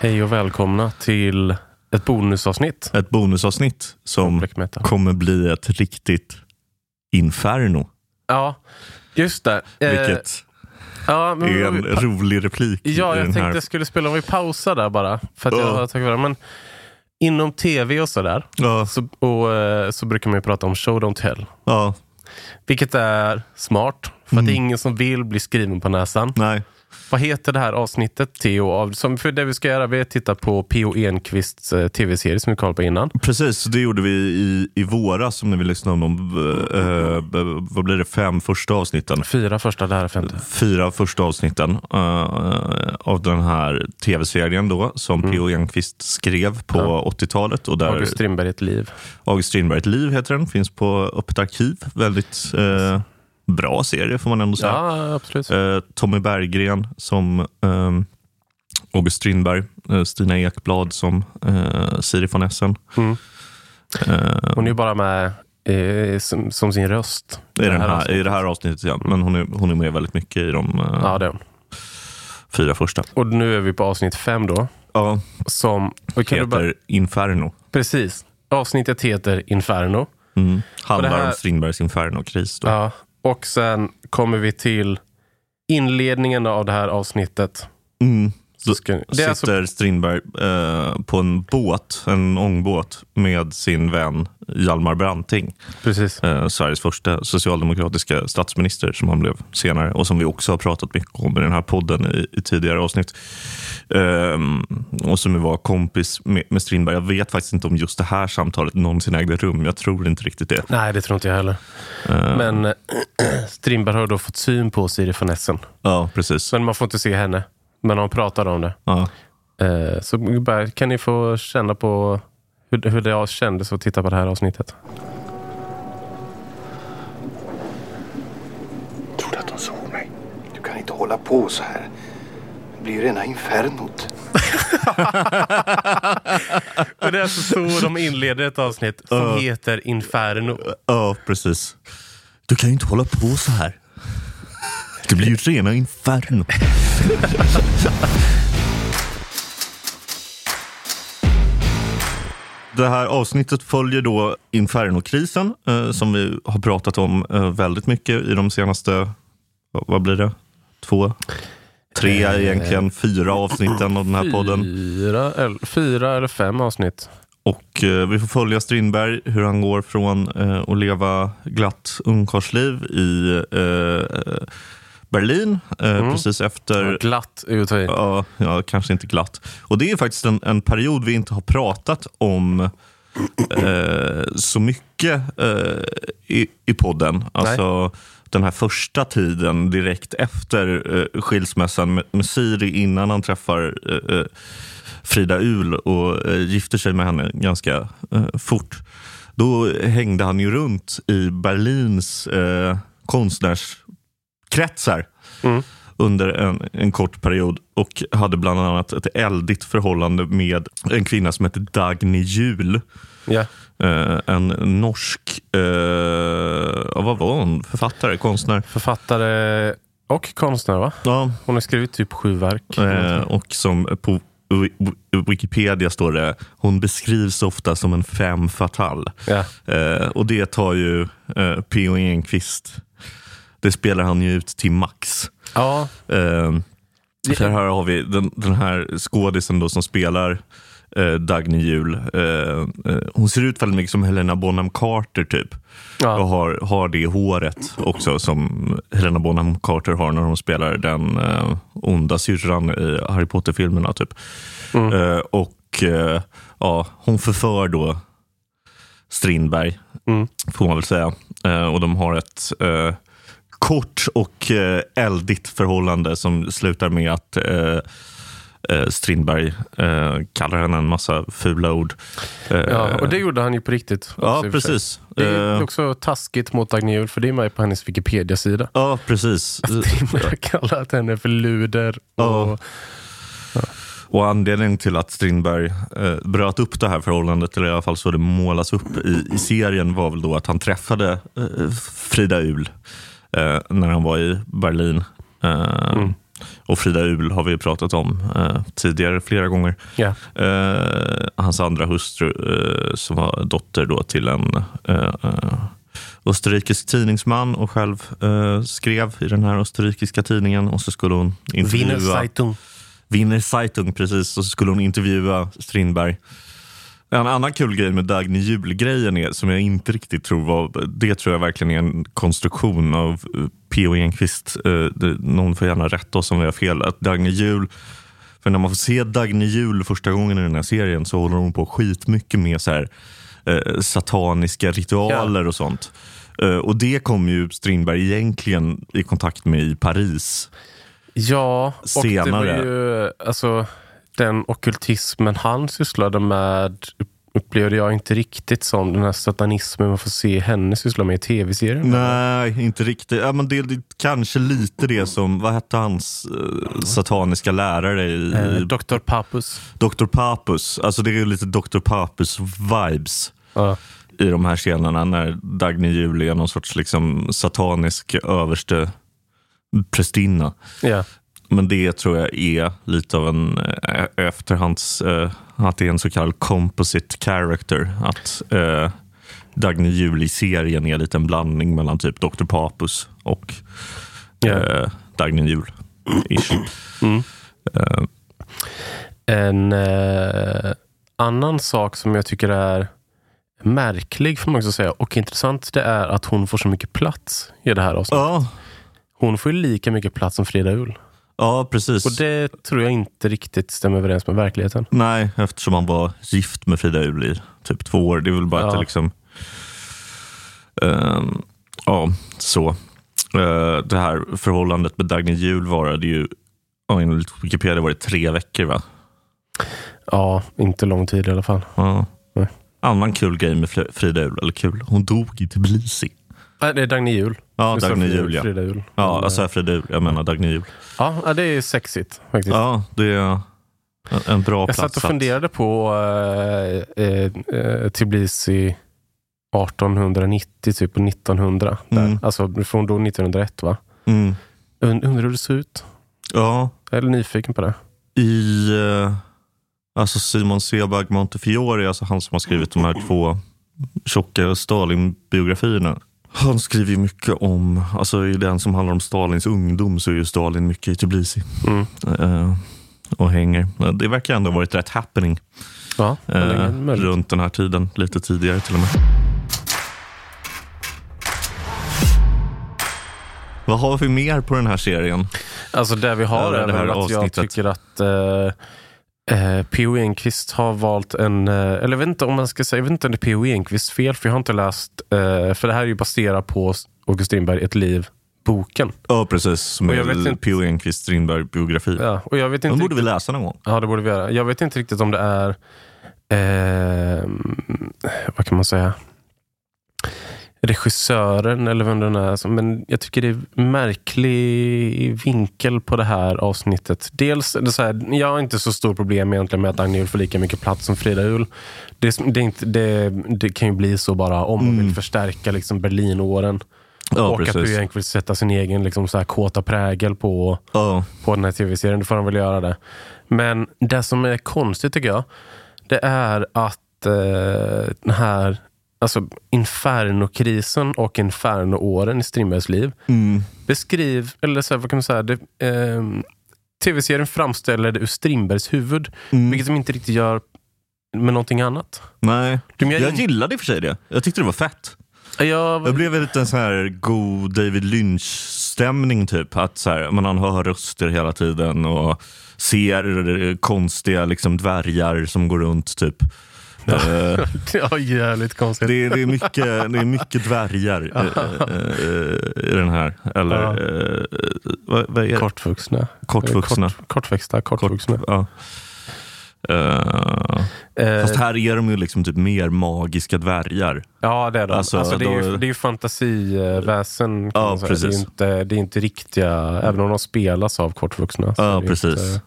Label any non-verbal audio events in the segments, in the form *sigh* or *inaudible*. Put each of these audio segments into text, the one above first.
Hej och välkomna till ett bonusavsnitt. Ett bonusavsnitt som kommer bli ett riktigt inferno. Ja, just det. Eh, Vilket ja, men, är en rolig replik ja, jag tänkte här. jag skulle spela om vi pausar där bara. För att jag Ja. har tagit. Men inom tv och sådär Ja, så, och, eh, så brukar man ju prata om show don't tell. ja, Vilket är smart. För Mm. att det är ingen som vill bli skriven på näsan. nej. Vad heter det här avsnittet, Theo? Av, som för det vi ska göra, vi tittar på P.O. Enquists eh, tv-serie som vi kollade på innan. Precis, det gjorde vi i, i våras som när vi lyssnade om de, eh, eh, vad blir det, fem första avsnitten. Fyra första, det här är femte. Fyra första avsnitten eh, av den här tv-serien då som P.O. Enquist skrev på Mm. Ja. 80-talet. Och där August Strindberg, ett liv. August Strindberg, ett liv heter den, finns på Öppet arkiv. Väldigt eh, bra serie får man ändå säga. Ja, absolut. Eh, Tommy Berggren som eh, August Strindberg, eh, Stina Ekblad som eh, Siri von Essen. Mm. Hon är ju bara med som, som sin röst. i, den här, I avsnittet. det här avsnittet, ja. Men hon är, hon är med väldigt mycket i de Ja, det fyra första. Och nu är vi på avsnitt fem då. Ja, Som, heter bara, Inferno. precis. Avsnittet heter Inferno. Mm. Handlar här- om Strindbergs Inferno-kris. Ja. Och sen kommer vi till inledningen av det här avsnittet. Mm. Så ska, det sitter alltså, Strindberg eh, på en båt, en ångbåt med sin vän Hjalmar Branting. precis. Eh, Sveriges första socialdemokratiska statsminister som han blev senare och som vi också har pratat mycket om i den här podden i, i tidigare avsnitt. Ehm, och som var kompis med, med Strindberg. Jag vet faktiskt inte om just det här samtalet någonsin ägde rum. Jag tror inte riktigt det. Nej, det tror inte jag heller. Eh, Men eh, *clears throat* Strindberg har då fått syn på Siri von Essen. Ja, precis. Men man får inte se henne. Men de pratar om det. Ja. Eh, Så bara, kan ni få känna på hur, hur det kändes att titta på det här avsnittet. Tror du att de såg mig? Du kan inte hålla på så här. Det blir ju rena infernot. *laughs* Och det är alltså så de inleder ett avsnitt som heter Inferno. ja, precis. Du kan ju inte hålla på så här. Det blir ju rena inferno. *laughs* Det här avsnittet följer då Infernokrisen eh, som vi har pratat om eh, väldigt mycket i de senaste, vad- vad blir det? Två? Tre egentligen, fyra avsnitten av den här podden. Fyra, eller, fyra eller fem avsnitt. Och eh, vi får följa Strindberg, hur han går från eh, att leva glatt ungkarlsliv i eh, Berlin eh, precis efter Glatt ut i. Ja, ja, kanske inte glatt. Och det är faktiskt en, en period vi inte har pratat om eh, så mycket eh, i, i podden. Alltså den här första tiden direkt efter eh, skilsmässan med, med Siri innan han träffar eh, eh, Frida Uhl och gifter sig med henne ganska fort. Då hängde han ju runt i Berlins eh, konstnärskretsar Mm. under en, en kort period och hade bland annat ett eldigt förhållande med en kvinna som hette Dagny Jul. Ja. Eh, en norsk, ja, vad var hon? Författare, konstnär? Författare och konstnär va? Ja, Hon har skrivit typ sju verk. eh, och som på Wi- Wikipedia står det, hon beskrivs ofta som en femme fatale. Ja. Eh, och det tar ju eh, P.O. Enquist, det spelar han ju ut till max. ja. Eh, för här har vi den, den här skådisen då som spelar eh, Dagny Jul. Eh, eh, hon ser ut väldigt mycket som Helena Bonham Carter typ. Ja. Och har, har det håret också som Helena Bonham Carter har när hon spelar den eh, onda syrran i Harry Potter-filmerna. Typ. Mm. Eh, och eh, ja, hon förför då Strindberg, Mm. får man väl säga. Eh, och de har ett eh, kort och eh, eldigt förhållande som slutar med att eh, eh, Strindberg eh, kallar henne en massa fula ord. Eh, ja. Och det gjorde han ju på riktigt. ja, och precis. Det är också taskigt mot Dagny Jul, för det är med på hennes Wikipedia-sida. ja, precis. *laughs* Timmer har kallat henne för luder. Ja. Och, Och anledningen till att Strindberg eh, bröt upp det här förhållandet, eller i alla fall så det målas upp i, i serien, var väl då att han träffade eh, Frida Uhl när han var i Berlin. Eh, Mm. Och Frida Uhl har vi pratat om eh, tidigare flera gånger. Ja. Eh, hans andra hustru eh, som var dotter då till en eh, eh, österrikisk tidningsman och själv eh, skrev i den här österrikiska tidningen och så skulle hon Wiener intervjua Zeitung. Wiener Zeitung, precis. Och så skulle hon intervjua Strindberg. En annan kul grej med Dagny Jul-grejen är, som jag inte riktigt tror var, det tror jag verkligen är en konstruktion av eh, P.O. Enquist. Eh, Någon får gärna rätta oss om vi har fel. Att Dagny Jul, för när man får se Dagny Jul första gången i den här serien så håller hon på skitmycket med så här, eh, sataniska ritualer och sånt. Och det kom ju Strindberg egentligen i kontakt med i Paris. Ja, och det var Senare. ju alltså den ockultismen han sysslade med upplevde jag inte riktigt som den här satanismen man får se henne syssla med i tv-serien. Nej, inte riktigt. Ja, men det är kanske lite det som, vad hette hans eh, sataniska lärare i, Eh, Dr. Papus. Dr. Papus? Alltså det är lite Dr. Papus-vibes Ja. i de här scenerna när Dagny Jul är någon sorts liksom satanisk överste prästinna. Ja. Men det tror jag är lite av en eh, efterhands, eh, att det är en så kallad composite character. Att eh, Dagny Jul i serien är lite en blandning mellan typ Dr. Papus och Ja. eh, Dagny Jul. Mm. Eh, En eh, annan sak som jag tycker är märklig får man också säga och intressant det är att hon får så mycket plats i det här avsnittet. ja, Hon får ju lika mycket plats som Frida Uhl. Ja, precis. Och det tror jag inte riktigt stämmer överens med verkligheten. Nej, eftersom han var gift med Frida Uhl i typ två år. Det är väl bara att Ja. det liksom... Ehm, ja, så. Eh, det här förhållandet med Dagny Jul varade ju, ja, enligt Wikipedia var det tre veckor va? Ja, inte lång tid i alla fall. Ja. Nej. Annan kul grej med Fri- Frida Uhl, eller kul, hon dog i Tbilisi. Nej, det är Dagny Jul. Ja, Dagny Jul ja. Frida Uhl. Ja, alltså eh, Frida Uhl, jag menar Dagny Jul. ja, det är sexigt faktiskt. Ja, det är en, bra jag plats. satt och funderade på eh, eh, eh, Tbilisi 1890 typ och 1900. Där. Mm. Alltså från då 1901 va? Mm. Und- Undrar hur det ser ut? Ja, Jag är nyfiken på det. i eh, alltså Simon Sebag Montefiore, alltså han som har skrivit de här två tjocka Stalin-biografierna. Han skriver ju mycket om, alltså i den som handlar om Stalins ungdom så är ju Stalin mycket i Tbilisi Mm. eh, och hänger. Det verkar ändå ha varit rätt happening Ja, möjligt. runt den här tiden, lite tidigare till och med. Vad har vi mer på den här serien? Alltså det vi har är det här väl att jag avsnittet. tycker att eh, eh, P.O. Enquist har valt en, eh, eller jag vet inte om man ska säga, jag vet inte om det är P.O. Enquists fel, för jag har inte läst, eh, för det här är ju baserat på August Strindberg, Ett liv, boken. Ja, precis. Som Och jag vet är inte- P.O. Enquist Strindberg-biografi. Ja, och jag vet Den inte borde vi läsa någon gång. Ja, det borde vi göra. Jag vet inte riktigt om det är, eh, vad kan man säga, regissören eller vem den är. Men jag tycker det är en märklig vinkel på det här avsnittet. Dels, det är så här, jag har inte så stor problem egentligen med att Agnjul får lika mycket plats som Frida Uhl. Det, det, inte, det, det kan ju bli så bara om man vill förstärka liksom Berlinåren. Ja, och att precis. du egentligen vill sätta sin egen liksom, så här, kåta prägel på Ja, på den här tv-serien. Då får han väl göra det. Men det som är konstigt tycker jag, det är att eh, den här alltså Inferno-krisen och Inferno-åren i Strindbergs liv mm. beskriv, eller så här, vad kan man säga, det, eh, tv-serien framställer det ur Strindbergs huvud, Mm. vilket de inte riktigt gör med någonting annat. Nej, jag gillade i och för sig det. Jag tyckte det var fett. Jag, Jag blev lite en sån här god David Lynch-stämning typ. Att så här, men han hör röster hela tiden och ser konstiga liksom, dvärgar som går runt typ. Eh, *laughs* ja, jävligt konstigt. det, är, det, är mycket, det är mycket dvärgar eh, eh, i den här. Eller Ja. vad, vad är det? Kortvuxna. Kortvuxna. Kort, kortväxta, kortvuxna. Ja. Eh, Eh, fast här är de ju liksom typ mer magiska dvärgar. Ja, det är de. Alltså, Alltså, det, är ju, det är ju fantasiväsen. Ja, säga. Det, är precis. inte, det är inte riktiga, även om de spelas av kortvuxna. Ja, precis. Inte,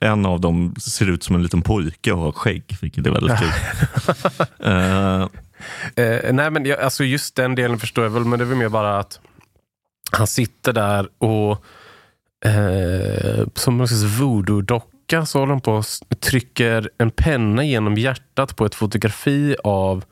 En av dem ser ut som en liten pojke och har skägg, vilket är väldigt kul. *laughs* Eh, eh, nej, men jag, alltså just den delen förstår jag väl, men det är väl mer bara att han sitter där och eh, som någon slags voodoo-docka så håller hon på och trycker en penna genom hjärtat på ett fotografi av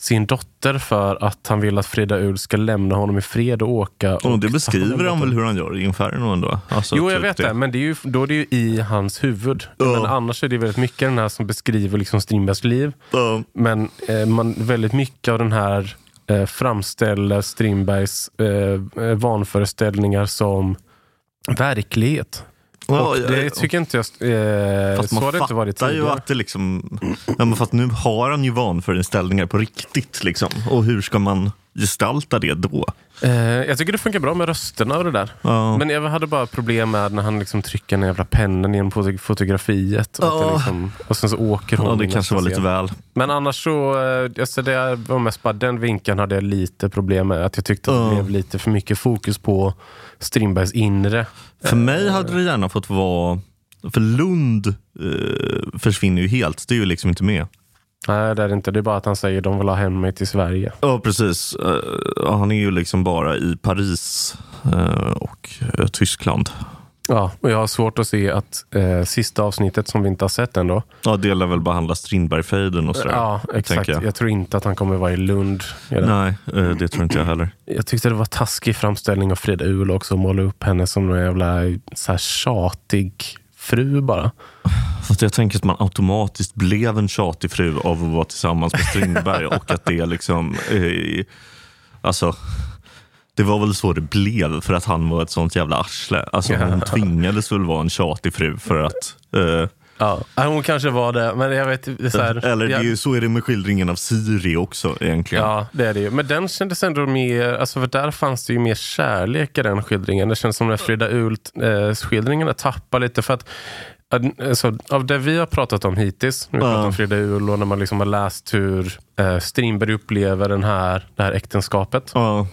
sin dotter för att han vill att Frida Uhl ska lämna honom i fred och åka. Och det ta beskriver han väl hur han gör i Inferno ändå? Alltså, Jo, jag typ vet det. Men det är ju, då är det ju i hans huvud. Ja. Men annars är det väldigt mycket den här som beskriver liksom Strindbergs liv. Ja, Men eh, man, väldigt mycket av den här eh, framställer Strindbergs eh, eh, vanföreställningar som verklighet. Ja, och det tycker inte jag... Eh, Fast så man har det inte varit fattar ju tidigare. att det liksom... Ja, fast nu har han ju vanföreställningar på riktigt. Liksom. Och hur ska man gestalta det då? Eh, jag tycker det funkar bra med rösterna och det där. Ja. Men jag hade bara problem med när han liksom trycker den jävla pennan genom foto- fotografiet. Och, Ja. liksom, och sen så åker hon. Ja, det kanske var lite väl. Men annars så, eh, alltså det var mest bara den vinkeln hade jag lite problem med. Att jag tyckte att det blev lite för mycket fokus på Strindbergs inre. För mig hade det gärna fått vara... För Lund eh, försvinner ju helt. Det är ju liksom inte med. Nej, det är det inte. Det är bara att han säger att de vill ha hem mig till Sverige. Ja, precis. Eh, han är ju liksom bara i Paris eh, och eh, Tyskland. Ja, och jag har svårt att se att eh, sista avsnittet som vi inte har sett än då. Ja, det lär väl behandla Strindbergfejden och sådär. Ja, exakt. Jag. Jag. tror inte att han kommer vara i Lund. den. Nej, eh, det tror inte jag heller. Jag tyckte det var taskig framställning av Frida Uhl också. Att måla upp henne som någon jävla så här, tjatig fru bara. Fast jag tänker att man automatiskt blev en tjatig fru av att vara tillsammans med Strindberg *laughs* och att det liksom... Eh, alltså, det var väl så det blev för att han var ett sånt jävla arsle. Alltså, hon tvingades väl vara en tjatig fru för att... Eh, Ja, hon kanske var det, men jag vet det är så här, eller det är ju, så är det med skildringen av Siri också egentligen. Ja, det är det ju. Men den kändes ändå mer, alltså för där fanns det ju mer kärlek i den skildringen. Det känns som att Frida Uhl-skildringen tappar lite för att Alltså, av det vi har pratat om hittills, när vi Ja. pratat om Frida Uhl och när man liksom har läst hur eh, Strindberg upplever den här, det här äktenskapet. Ja,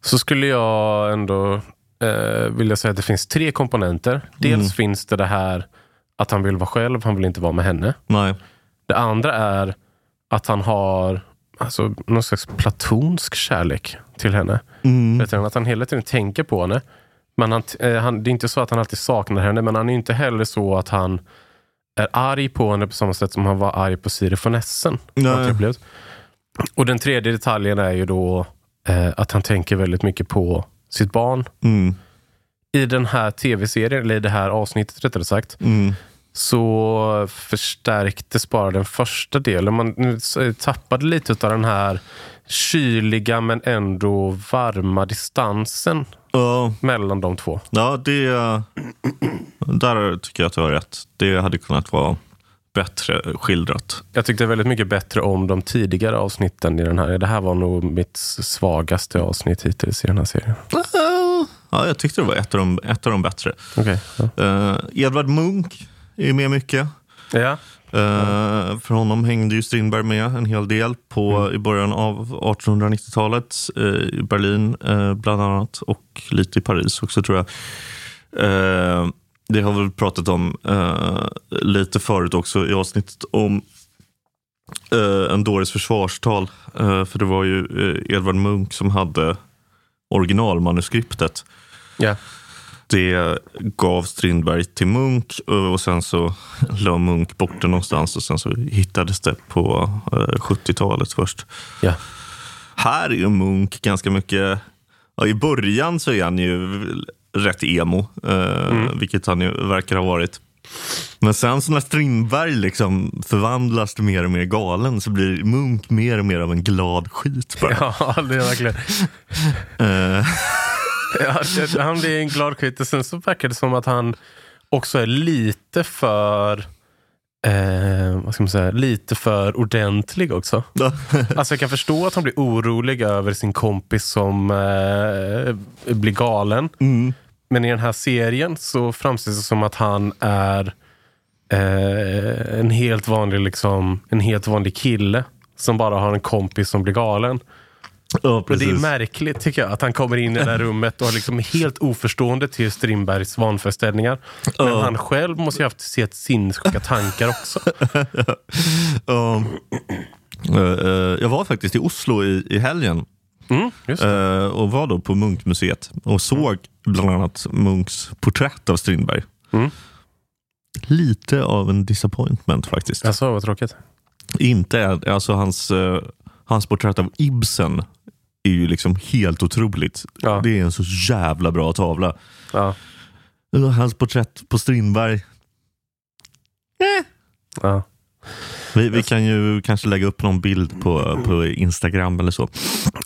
Så skulle jag ändå eh, vilja säga att det finns tre komponenter. Dels Mm. finns det det här att han vill vara själv, han vill inte vara med henne. nej. Det andra är att han har alltså, någon slags platonsk kärlek till henne. Mm. Att han hela tiden tänker på henne. Men han, eh, han, det är inte så att han alltid saknar henne, men han är inte heller så att han är arg på henne på samma sätt som han var arg på Siri von Essen. Och den tredje detaljen är ju då eh, att han tänker väldigt mycket på sitt barn. Mm. I den här tv-serien, eller i det här avsnittet rättare sagt, Mm. så förstärktes bara den första delen. Man eh, tappade lite av den här kyliga men ändå varma distansen Ja, mellan de två. ja, det... Där tycker jag att du har rätt. Det hade kunnat vara bättre skildrat. Jag tyckte väldigt mycket bättre om de tidigare avsnitten i den här. Det här var nog mitt svagaste avsnitt hittills i den här serien. Ja, jag tyckte det var ett av de, ett av de bättre. Okej. ja. Uh, Edvard Munch är med mycket. Ja. Eh, för honom hängde ju Strindberg med en hel del på, i början av 1890-talet eh, i Berlin eh, bland annat och lite i Paris också tror jag. Det har vi pratat om lite förut också i avsnittet om en dåres försvarstal. För det var ju Edvard Munch som hade originalmanuskriptet. Ja. Det gav Strindberg till Munk och sen så *laughs* la Munk bort det någonstans och sen så hittades det på eh, 70-talet först. Ja. Här är ju Munk ganska mycket, ja, i början så är han ju rätt emo, eh, vilket han ju verkar ha varit. Men sen så när Strindberg liksom förvandlas till mer och mer galen så blir Munk mer och mer av en glad skit bara. *laughs* ja, det är verkligen. *laughs* *laughs* Ja, det, han blir en glad. Och sen så verkar det som att han också är lite för eh, vad ska man säga, lite för ordentlig också. Alltså jag kan förstå att han blir orolig över sin kompis som eh, blir galen. mm. Men i den här serien så framställs det som att han är eh, en, helt vanlig, liksom, en helt vanlig kille som bara har en kompis som blir galen. Ja, Och det är märkligt tycker jag, att han kommer in i det där rummet och är liksom helt oförstående till Strindbergs vanföreställningar. Men Ja. han själv måste ju ha haft sett sinnessjuka tankar också. *laughs* Ja. Eh, eh, jag var faktiskt i Oslo i, i helgen Mm, eh, och var då på Munkmuseet och såg bland annat Munks porträtt av Strindberg. Mm. Lite av en disappointment faktiskt. Alltså, vad tråkigt. Inte, alltså hans, hans porträtt av Ibsen är ju liksom helt otroligt. Ja. Det är en så jävla bra tavla. Ja. Hans porträtt på Strindberg. Ja. Vi, vi kan ju kanske lägga upp någon bild på, på Instagram eller så.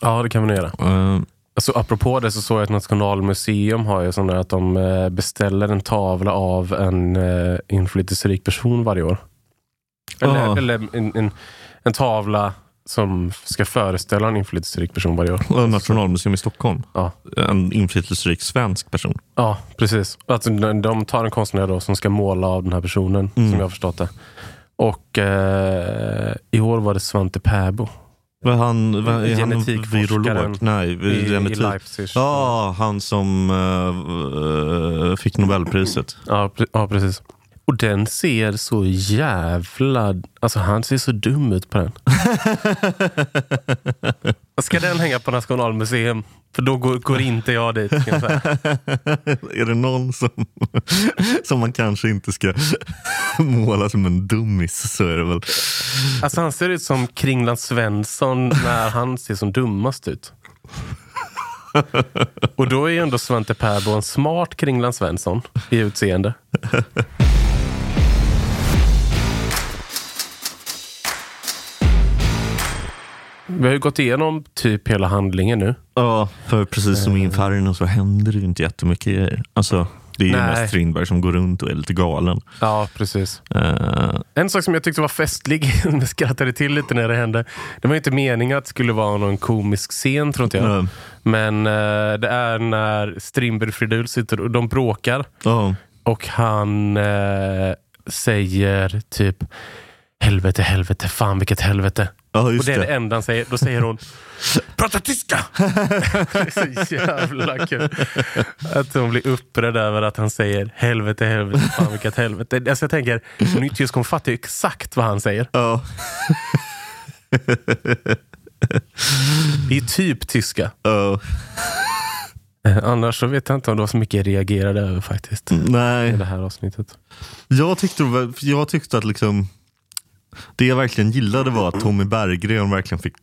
ja, det kan vi nog göra. Eh, Alltså, apropå det så såg jag att Nationalmuseum har ju sån att de eh, beställer en tavla av en eh, inflytelserik person varje år. Eller, Ja. eller en, en, en tavla som ska föreställa en inflytelserik person varje år. och Nationalmuseum i Stockholm. Ja, En inflytelserik svensk person. ja precis. Alltså, de tar en konstnär då som ska måla av den här personen, Mm. som jag har förstått det. Och eh, i år var det Svante Pääbo Var han, var, är han virolog? Nej, i, i genetik. Leipzig. Ja, han som eh, fick Nobelpriset. Ja, pre- ja, precis. Och den ser så jävla... Alltså han ser så dum ut på den. *laughs* Ska den hänga på Nationalmuseum? För då går, går inte jag dit. Jag *laughs* är det någon som, *laughs* som man kanske inte ska måla som en dummis så är det väl... Alltså han ser ut som Kringland Svensson när han ser som dummast ut. Och då är ju ändå Svante Pääbo en smart Kringland Svensson i utseende. Vi har ju gått igenom typ hela handlingen nu. Ja, för precis som i Inferno så händer det ju inte jättemycket grejer. Alltså, det är ju Nej. mest Strindberg som går runt och är lite galen. Ja, precis. Eh, En sak som jag tyckte var festlig, *laughs* jag skrattade till lite när det hände. Det var inte meningen att det skulle vara någon komisk scen, tror inte jag. eh, Men eh, det är när Strindberg och Fridul sitter och de bråkar. ja. Och han eh, säger typ Helvete, helvete, fan vilket helvete. Ja, Och just det är det enda han säger. Då säger hon *laughs* Prata tyska! *laughs* det är så jävla kul. Att hon blir upprörd över att han säger helvete, helvete, fan vilket helvete. Alltså jag tänker, Nytjus kommer fatta exakt vad han säger. Ja. Det är typ tyska. Ja. Annars så vet jag inte om det var så mycket jag reagerade över faktiskt. I Nej, det här avsnittet. jag tyckte, jag tyckte att liksom det jag verkligen gillade var att Tommy Berggren verkligen fick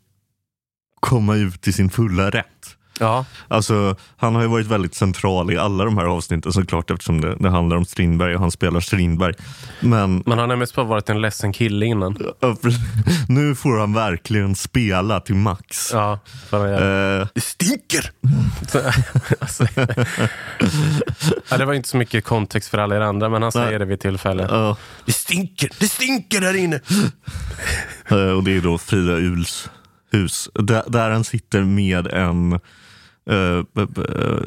komma ut i sin fulla rätt. Ja, Alltså, han har ju varit väldigt central i alla de här avsnitten såklart eftersom det, det handlar om Strindberg och han spelar Strindberg. Men man har nämligen bara varit en ledsen kille innan. nu får han verkligen spela till max. Ja, han. Eh, Det stinker! alltså, *laughs* ja, det var inte så mycket kontext för alla er andra, men han säger Nej. det vid tillfälle. ja, Det stinker! Det stinker där inne! eh, och det är då Frida Uls hus. Där, där han sitter med en, b- b-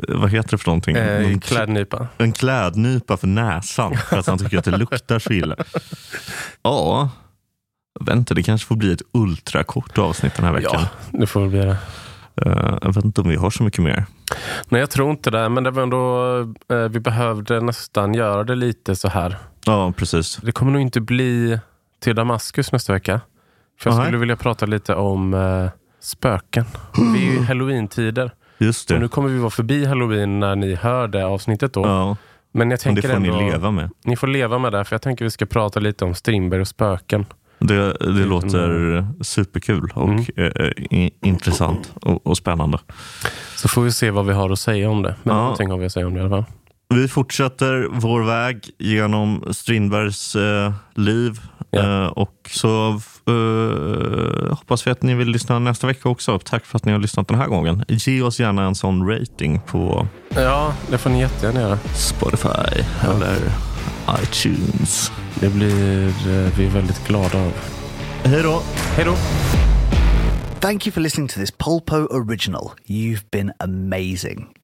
eh, vad heter det för någonting? Eh, Någon- klädnypa. En klädnypa för näsan för att han tycker att det luktar så illa. *laughs* Ja, vänta det kanske får bli ett ultrakort avsnitt den här veckan. Ja, det får väl bli det. Eh, jag vet inte om vi har så mycket mer. Nej, jag tror inte det, men det var ändå, eh, vi behövde nästan göra det lite så här. Ja, precis. Det kommer nog inte bli till Damaskus nästa vecka. För jag Nej. skulle vilja prata lite om eh, spöken. Vi är ju *gasps* halloween-tider. Just Och det. nu kommer vi vara förbi halloween när ni hör det avsnittet då. Ja, Men jag men det tänker får ändå, ni leva med. Ni får leva med det, för jag tänker vi ska prata lite om Strindberg och spöken. Det, det låter superkul och Mm. eh, i, intressant och, och spännande. Så får vi se vad vi har att säga om det. Men Ja. någonting har vi att säga om det i alla fall. Vi fortsätter vår väg genom Strindbergs eh, liv Ja. eh, och så eh, hoppas vi att ni vill lyssna nästa vecka också. Tack för att ni har lyssnat den här gången. Ge oss gärna en sån rating på Ja, det får ni jättegärna göra. Spotify eller iTunes. Det blir eh, vi väldigt glada av. Hej då! Hej då! Thank you for listening to this Polpo original. You've been amazing.